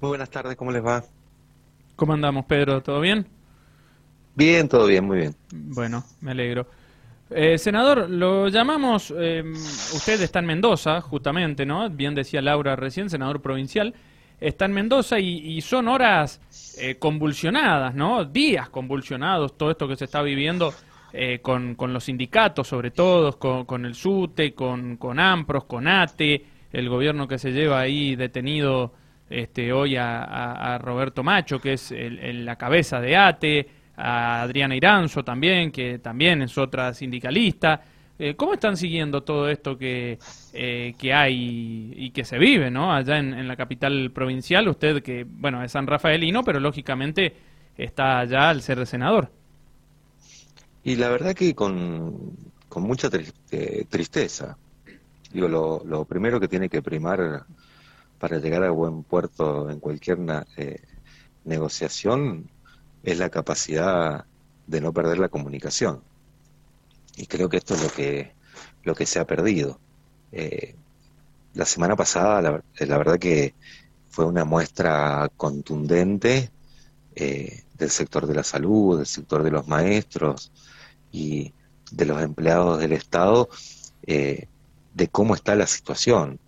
Muy buenas tardes, ¿cómo les va? ¿Cómo andamos, Pedro? ¿Todo bien? Bien, todo bien, muy bien. Bueno, me alegro. Eh, senador, lo llamamos, eh, usted está en Mendoza, justamente, ¿no? Bien decía Laura recién, senador provincial. Está en Mendoza y, son horas eh, convulsionadas, ¿no? Días convulsionados, todo esto que se está viviendo con, los sindicatos, sobre todo, con, el SUTE, con, con AMPROS, con ATE, el gobierno que se lleva ahí detenido este, hoy a, Roberto Macho, que es la cabeza de ATE, a Adriana Iranzo también, que también es otra sindicalista. Eh, ¿Cómo están siguiendo todo esto que, eh, que hay y que se vive ¿no? allá en, la capital provincial? Usted que, bueno, es San Rafaelino, pero lógicamente está allá al ser senador. Y la verdad que con, con mucha tristeza. Digo, lo primero que tiene que primar para llegar a buen puerto en cualquier eh, negociación es la capacidad de no perder la comunicación. Y creo que esto es lo que, lo que se ha perdido. Eh, la semana pasada, la, verdad que fue una muestra contundente eh, del sector de la salud, del sector de los maestros y de los empleados del Estado, de cómo está la situación.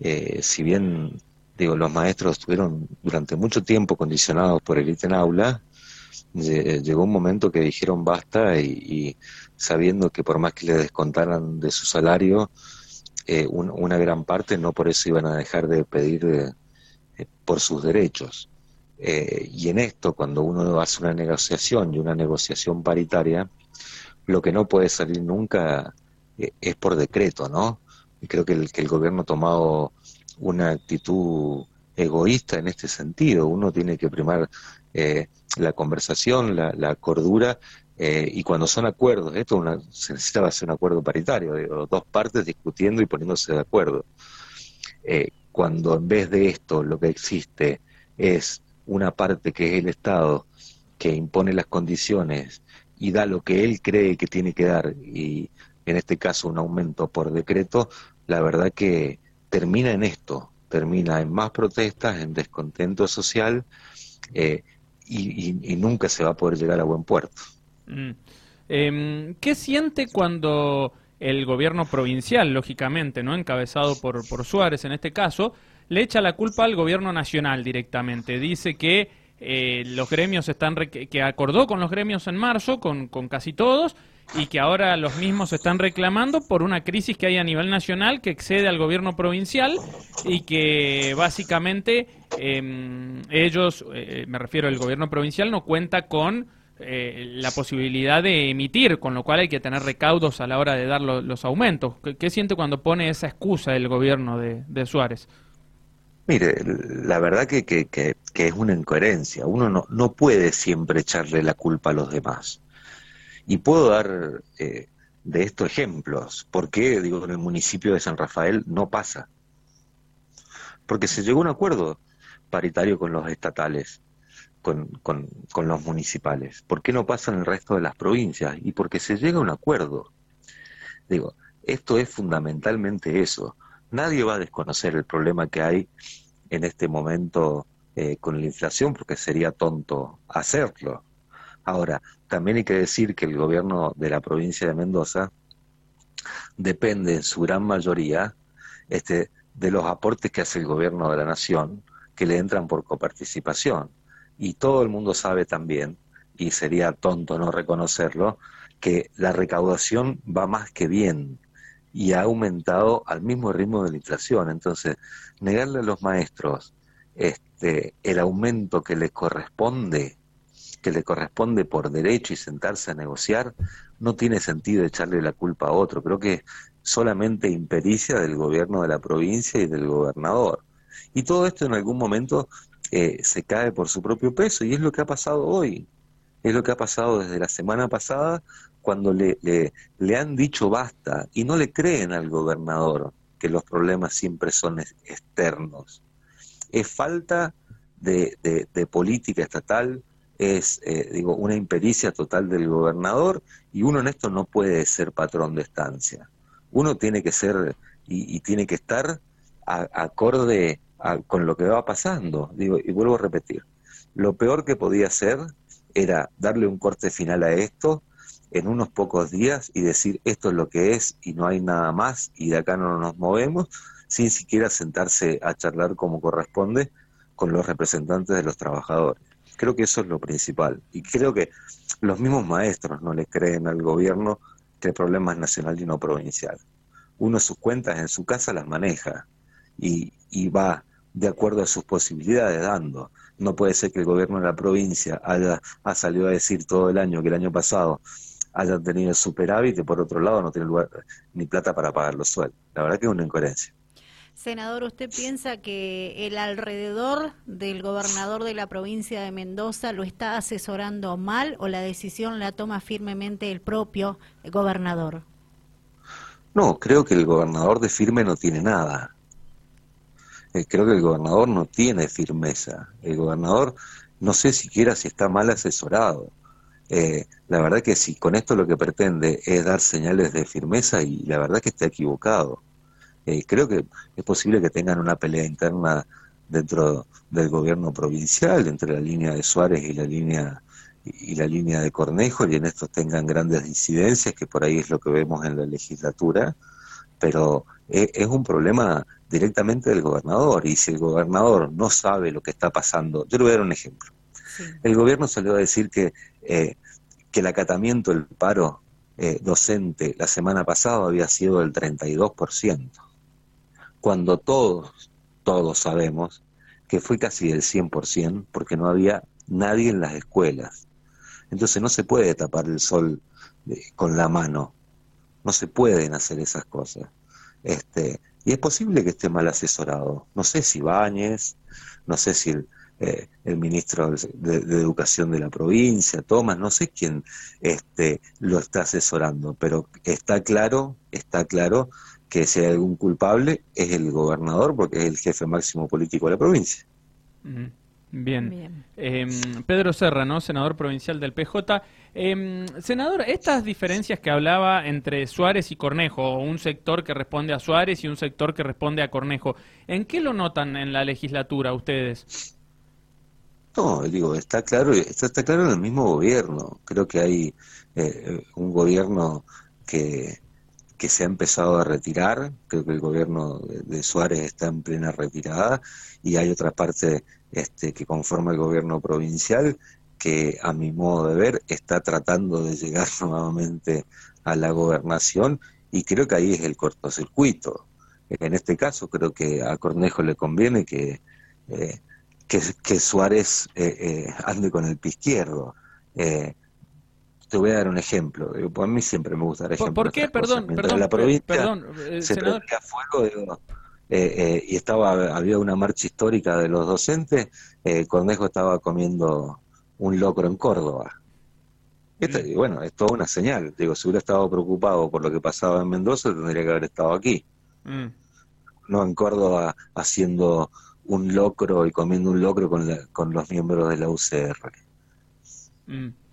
Eh, si bien digo los maestros estuvieron durante mucho tiempo condicionados por el ítem aula, llegó un momento que dijeron basta y, sabiendo que por más que le descontaran de su salario, eh, una gran parte no por eso iban a dejar de pedir eh, por sus derechos. y en esto, cuando uno hace una negociación y una negociación paritaria, lo que no puede salir nunca es por decreto, ¿no? Y creo que el, que el gobierno ha tomado una actitud egoísta en este sentido. Uno tiene que primar eh, la conversación, la, cordura, eh, y cuando son acuerdos, esto una, se necesita hacer un acuerdo paritario, de dos partes discutiendo y poniéndose de acuerdo. Eh, cuando en vez de esto lo que existe es una parte que es el Estado que impone las condiciones y da lo que él cree que tiene que dar y en este caso un aumento por decreto, la verdad que termina en esto, termina en más protestas, en descontento social eh, y, nunca se va a poder llegar a buen puerto. Mm. Em, ¿Qué siente cuando el gobierno provincial, lógicamente, no encabezado por, por Suárez en este caso, le echa la culpa al gobierno nacional directamente? Dice que eh, los gremios están que acordó con los gremios en marzo, con, con casi todos, y que ahora los mismos están reclamando por una crisis que hay a nivel nacional que excede al gobierno provincial y que básicamente em, ellos, eh, me refiero al gobierno provincial, no cuenta con eh, la posibilidad de emitir, con lo cual hay que tener recaudos a la hora de dar los aumentos. ¿Qué, siente cuando pone esa excusa el gobierno de, Suárez? Mire, la verdad que, que, que, es una incoherencia. Uno no, no puede siempre echarle la culpa a los demás. Y puedo dar eh, de estos ejemplos. ¿Por qué, digo, en el municipio de San Rafael no pasa? Porque se llegó a un acuerdo paritario con los estatales, con, con, con los municipales. ¿Por qué no pasa en el resto de las provincias? Y porque se llega a un acuerdo. Digo, esto es fundamentalmente eso. Nadie va a desconocer el problema que hay en este momento eh, con la inflación, porque sería tonto hacerlo. Ahora, también hay que decir que el gobierno de la provincia de Mendoza depende en su gran mayoría este, de los aportes que hace el gobierno de la nación, que le entran por coparticipación. Y todo el mundo sabe también, y sería tonto no reconocerlo, que la recaudación va más que bien y ha aumentado al mismo ritmo de la inflación. Entonces, negarle a los maestros este, el aumento que les corresponde que le corresponde por derecho y sentarse a negociar, no tiene sentido echarle la culpa a otro. Creo que solamente impericia del gobierno de la provincia y del gobernador. Y todo esto en algún momento eh, se cae por su propio peso y es lo que ha pasado hoy. Es lo que ha pasado desde la semana pasada cuando le, le, han dicho basta y no le creen al gobernador que los problemas siempre son externos. Es falta de, de política estatal, es, eh, digo, una impericia total del gobernador y uno en esto no puede ser patrón de estancia. Uno tiene que ser y, tiene que estar acorde con lo que va pasando. Digo, y vuelvo a repetir, lo peor que podía hacer era darle un corte final a esto en unos pocos días y decir esto es lo que es y no hay nada más y de acá no nos movemos, sin siquiera sentarse a charlar como corresponde con los representantes de los trabajadores. Creo que eso es lo principal. Y creo que los mismos maestros no le creen al gobierno que el problema es nacional y no provincial. Uno sus cuentas en su casa las maneja y, va de acuerdo a sus posibilidades dando. No puede ser que el gobierno de la provincia haya ha salido a decir todo el año que el año pasado hayan tenido superávit y por otro lado no tiene lugar ni plata para pagar los sueldos. La verdad que es una incoherencia. Senador, ¿usted piensa que el alrededor del gobernador de la provincia de Mendoza lo está asesorando mal o la decisión la toma firmemente el propio gobernador? No, creo que el gobernador de firme no tiene nada. Eh, creo que el gobernador no tiene firmeza. El gobernador no sé siquiera si está mal asesorado. Eh, la verdad que si con esto lo que pretende es dar señales de firmeza y la verdad que está equivocado. Eh, creo que es posible que tengan una pelea interna dentro del gobierno provincial entre la línea de Suárez y la línea y la línea de Cornejo y en estos tengan grandes disidencias que por ahí es lo que vemos en la legislatura pero e, es, un problema directamente del gobernador y si el gobernador no sabe lo que está pasando yo le voy a dar un ejemplo. El gobierno salió a decir que eh, que el acatamiento del paro eh, docente la semana pasada había sido del 32% cuando todos, todos sabemos que fue casi del 100% porque no había nadie en las escuelas. Entonces no se puede tapar el sol eh, con la mano, no se pueden hacer esas cosas. Este, y es posible que esté mal asesorado. No sé si Báñez, no sé si el, eh, ministro de, Educación de la provincia, Tomás, no sé quién este, lo está asesorando, pero está claro, está claro que si hay algún culpable es el gobernador porque es el jefe máximo político de la provincia. Bien. Em, Pedro Serra, ¿no? Senador provincial del PJ. Em, senador, estas diferencias que hablaba entre Suárez y Cornejo, un sector que responde a Suárez y un sector que responde a Cornejo, ¿en qué lo notan en la legislatura ustedes? No, digo, está claro, está, está claro en el mismo gobierno. Creo que hay eh, un gobierno que que se ha empezado a retirar, creo que el gobierno de, Suárez está en plena retirada y hay otra parte este, que conforma el gobierno provincial que a mi modo de ver está tratando de llegar nuevamente a la gobernación y creo que ahí es el cortocircuito. En este caso creo que a Cornejo le conviene que, eh, que, Suárez eh, eh, ande con el pie izquierdo. Te voy a dar un ejemplo. a mí siempre me gusta dar ejemplos. ¿Por qué? Perdón, perdón, la provincia perdón, eh, se prendía fuego eh, eh, y estaba había una marcha histórica de los docentes, eh, Cornejo estaba comiendo un locro en Córdoba. Este, bueno, es toda una señal. Digo, si hubiera estado preocupado por lo que pasaba en Mendoza, tendría que haber estado aquí. Mm. No en Córdoba haciendo un locro y comiendo un locro con, con los miembros de la UCR. Mm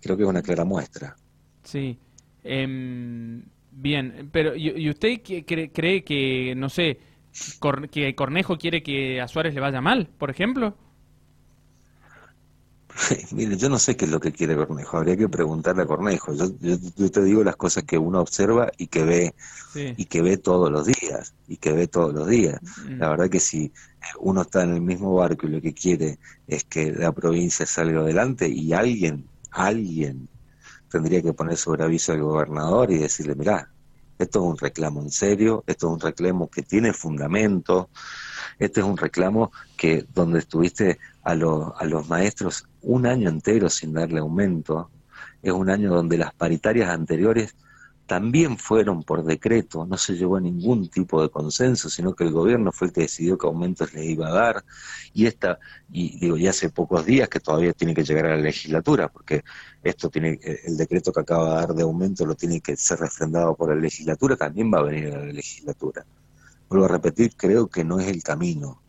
creo que es una clara muestra. Sí. Em, bien, pero ¿y, usted cree, que, no sé, que Cornejo quiere que a Suárez le vaya mal, por ejemplo? Mire, yo no sé qué es lo que quiere Cornejo, habría que preguntarle a Cornejo. Yo, yo, te digo las cosas que uno observa y que ve y que ve todos los días y que ve todos los días. Mm. La verdad que si uno está en el mismo barco y lo que quiere es que la provincia salga adelante y alguien alguien tendría que poner sobre aviso al gobernador y decirle, mirá, esto es un reclamo en serio, esto es un reclamo que tiene fundamento, este es un reclamo que donde estuviste a, a los maestros un año entero sin darle aumento, es un año donde las paritarias anteriores también fueron por decreto, no se llevó a ningún tipo de consenso, sino que el gobierno fue el que decidió qué aumentos le iba a dar, y esta, y digo, ya hace pocos días que todavía tiene que llegar a la legislatura, porque esto tiene, el decreto que acaba de dar de aumento lo tiene que ser refrendado por la legislatura, también va a venir a la legislatura. Vuelvo a repetir, creo que no es el camino,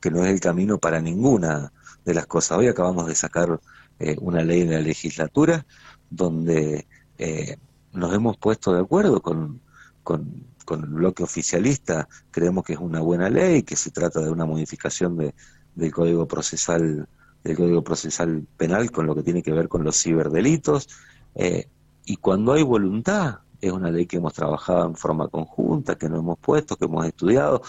que no es el camino para ninguna de las cosas. Hoy acabamos de sacar eh, una ley en la legislatura donde eh, nos hemos puesto de acuerdo con, con, con el bloque oficialista creemos que es una buena ley, que se trata de una modificación de, del Código Procesal del Código Procesal Penal con lo que tiene que ver con los ciberdelitos. Eh, y cuando hay voluntad, es una ley que hemos trabajado en forma conjunta, que nos hemos puesto, que hemos estudiado.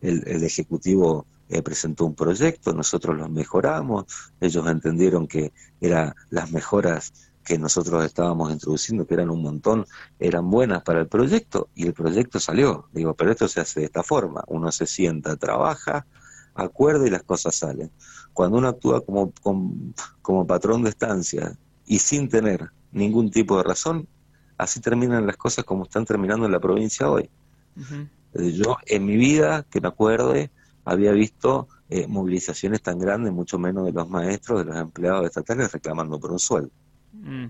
El, Ejecutivo eh, presentó un proyecto, nosotros lo mejoramos, ellos entendieron que eran las mejoras que nosotros estábamos introduciendo, que eran un montón, eran buenas para el proyecto y el proyecto salió. Digo, pero esto se hace de esta forma, uno se sienta, trabaja, acuerda y las cosas salen. Cuando uno actúa como, como, patrón de estancia y sin tener ningún tipo de razón, así terminan las cosas como están terminando en la provincia hoy. Yo en mi vida, que me acuerde, había visto eh, movilizaciones tan grandes, mucho menos de los maestros, de los empleados estatales reclamando por un sueldo. Mm,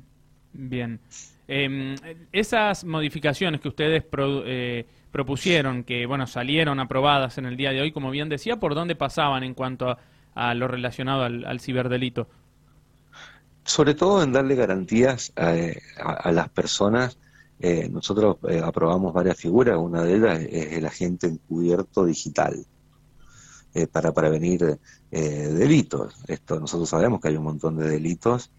bien. Em, esas modificaciones que ustedes eh, propusieron, que bueno salieron aprobadas en el día de hoy, como bien decía, ¿por dónde pasaban en cuanto a, lo relacionado al, ciberdelito? Sobre todo en darle garantías a, las personas. Eh, nosotros eh, aprobamos varias figuras, una de ellas es el agente encubierto digital. para prevenir delitos. Esto nosotros sabemos que hay un montón de delitos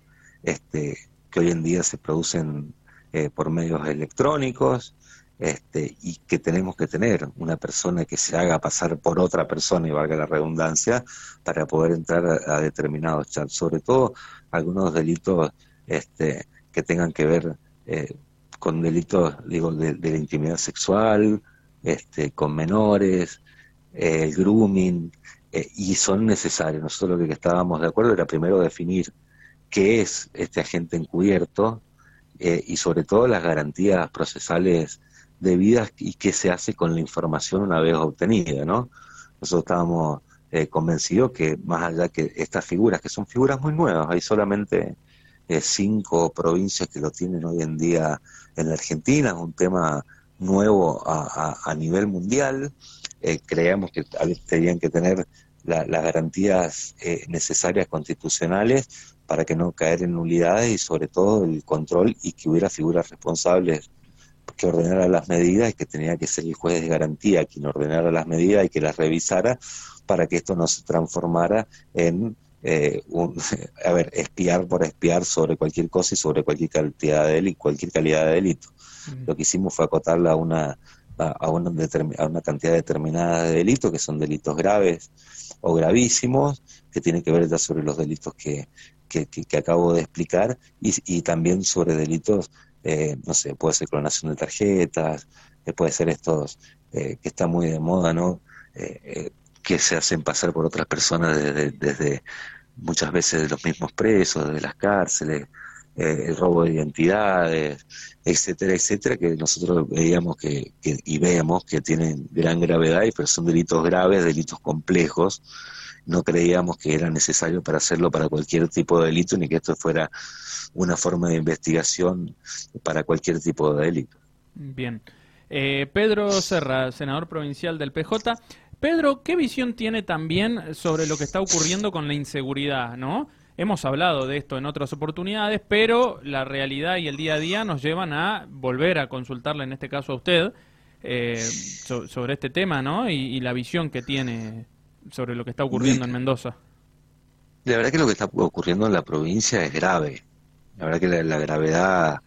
este, que hoy en día se producen eh, por medios electrónicos este, y que tenemos que tener una persona que se haga pasar por otra persona, y valga la redundancia, para poder entrar a, determinados chats, sobre todo algunos delitos este, que tengan que ver eh, con delitos digo de, la intimidad sexual, este, con menores, el grooming, eh, y son necesarios. Nosotros lo que estábamos de acuerdo era primero definir qué es este agente encubierto eh, y sobre todo las garantías procesales debidas y qué se hace con la información una vez obtenida, ¿no? Nosotros estábamos eh, convencidos que más allá que estas figuras, que son figuras muy nuevas, hay solamente eh, cinco provincias que lo tienen hoy en día en la Argentina, es un tema nuevo a, nivel mundial, creemos que tenían que tener las garantías necesarias constitucionales para que no caer en nulidades y sobre todo el control y que hubiera figuras responsables que ordenara las medidas y que tenía que ser el juez de garantía quien ordenara las medidas y que las revisara para que esto no se transformara en eh, un, a ver, espiar por espiar sobre cualquier cosa y sobre cualquier cantidad de delito, cualquier calidad de delito. Lo que hicimos fue acotarla a una a una, a una cantidad determinada de delitos que son delitos graves o gravísimos que tienen que ver ya sobre los delitos que, que, acabo de explicar y, también sobre delitos, eh, no sé, puede ser clonación de tarjetas, eh, puede ser estos eh, que está muy de moda, ¿no? que se hacen pasar por otras personas desde, muchas veces de los mismos presos, de las cárceles, el robo de identidades, etcétera, etcétera, que nosotros veíamos que, que, y vemos que tienen gran gravedad, y pero son delitos graves, delitos complejos, no creíamos que era necesario para hacerlo para cualquier tipo de delito ni que esto fuera una forma de investigación para cualquier tipo de delito. Bien. Eh, Pedro Serra, senador provincial del PJ. Pedro, ¿qué visión tiene también sobre lo que está ocurriendo con la inseguridad, no? Hemos hablado de esto en otras oportunidades, pero la realidad y el día a día nos llevan a volver a consultarle, en este caso a usted, eh, sobre este tema, ¿no? y, la visión que tiene sobre lo que está ocurriendo en Mendoza. La verdad que lo que está ocurriendo en la provincia es grave. La verdad que la, gravedad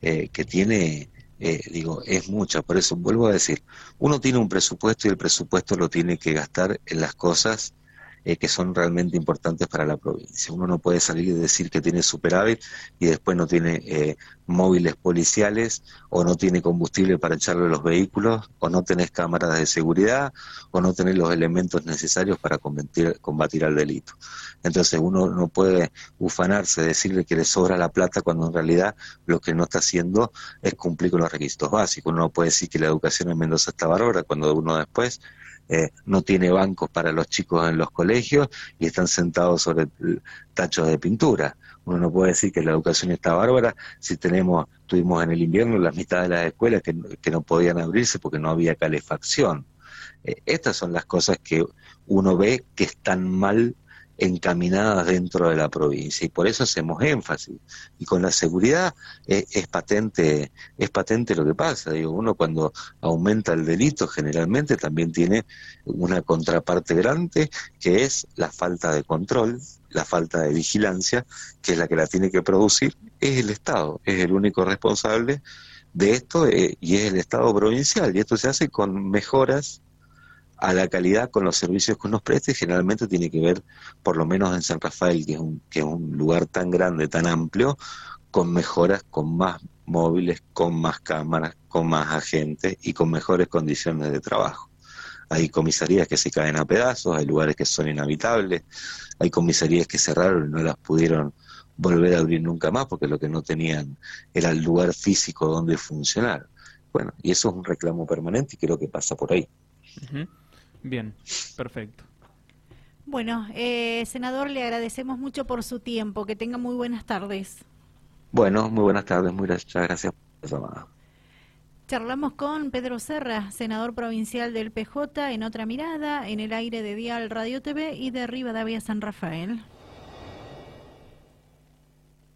eh, que tiene, eh, digo, es mucha. Por eso vuelvo a decir, uno tiene un presupuesto y el presupuesto lo tiene que gastar en las cosas eh, que son realmente importantes para la provincia. Uno no puede salir y decir que tiene superávit y después no tiene eh, móviles policiales o no tiene combustible para echarle los vehículos o no tenés cámaras de seguridad o no tenés los elementos necesarios para combatir, combatir al delito. Entonces uno no puede ufanarse, decirle que le sobra la plata cuando en realidad lo que no está haciendo es cumplir con los requisitos básicos. Uno no puede decir que la educación en Mendoza está bárbara cuando uno después eh, no tiene bancos para los chicos en los colegios y están sentados sobre tachos de pintura. Uno no puede decir que la educación está bárbara si tenemos, tuvimos en el invierno las mitad de las escuelas que, no podían abrirse porque no había calefacción. Eh, estas son las cosas que uno ve que están mal encaminadas dentro de la provincia y por eso hacemos énfasis. Y con la seguridad eh, es, patente es patente lo que pasa. Digo uno cuando aumenta el delito generalmente también tiene una contraparte grande que es la falta de control la falta de vigilancia que es la que la tiene que producir es el Estado es el único responsable de esto eh, y es el Estado provincial. Y esto se hace con mejoras a la calidad con los servicios que nos preste, generalmente tiene que ver, por lo menos en San Rafael, que es un, que es un lugar tan grande, tan amplio, con mejoras, con más móviles, con más cámaras, con más agentes y con mejores condiciones de trabajo. Hay comisarías que se caen a pedazos, hay lugares que son inhabitables, hay comisarías que cerraron y no las pudieron volver a abrir nunca más porque lo que no tenían era el lugar físico donde funcionar. Bueno, y eso es un reclamo permanente y creo que pasa por ahí. Bien, perfecto. Bueno, eh, senador, le agradecemos mucho por su tiempo. Que tenga muy buenas tardes. Bueno, muy buenas tardes. Muchas gracias por la llamada. Charlamos con Pedro Serra, senador provincial del PJ, en otra mirada, en el aire de Dial Radio TV y de Rivadavia San Rafael.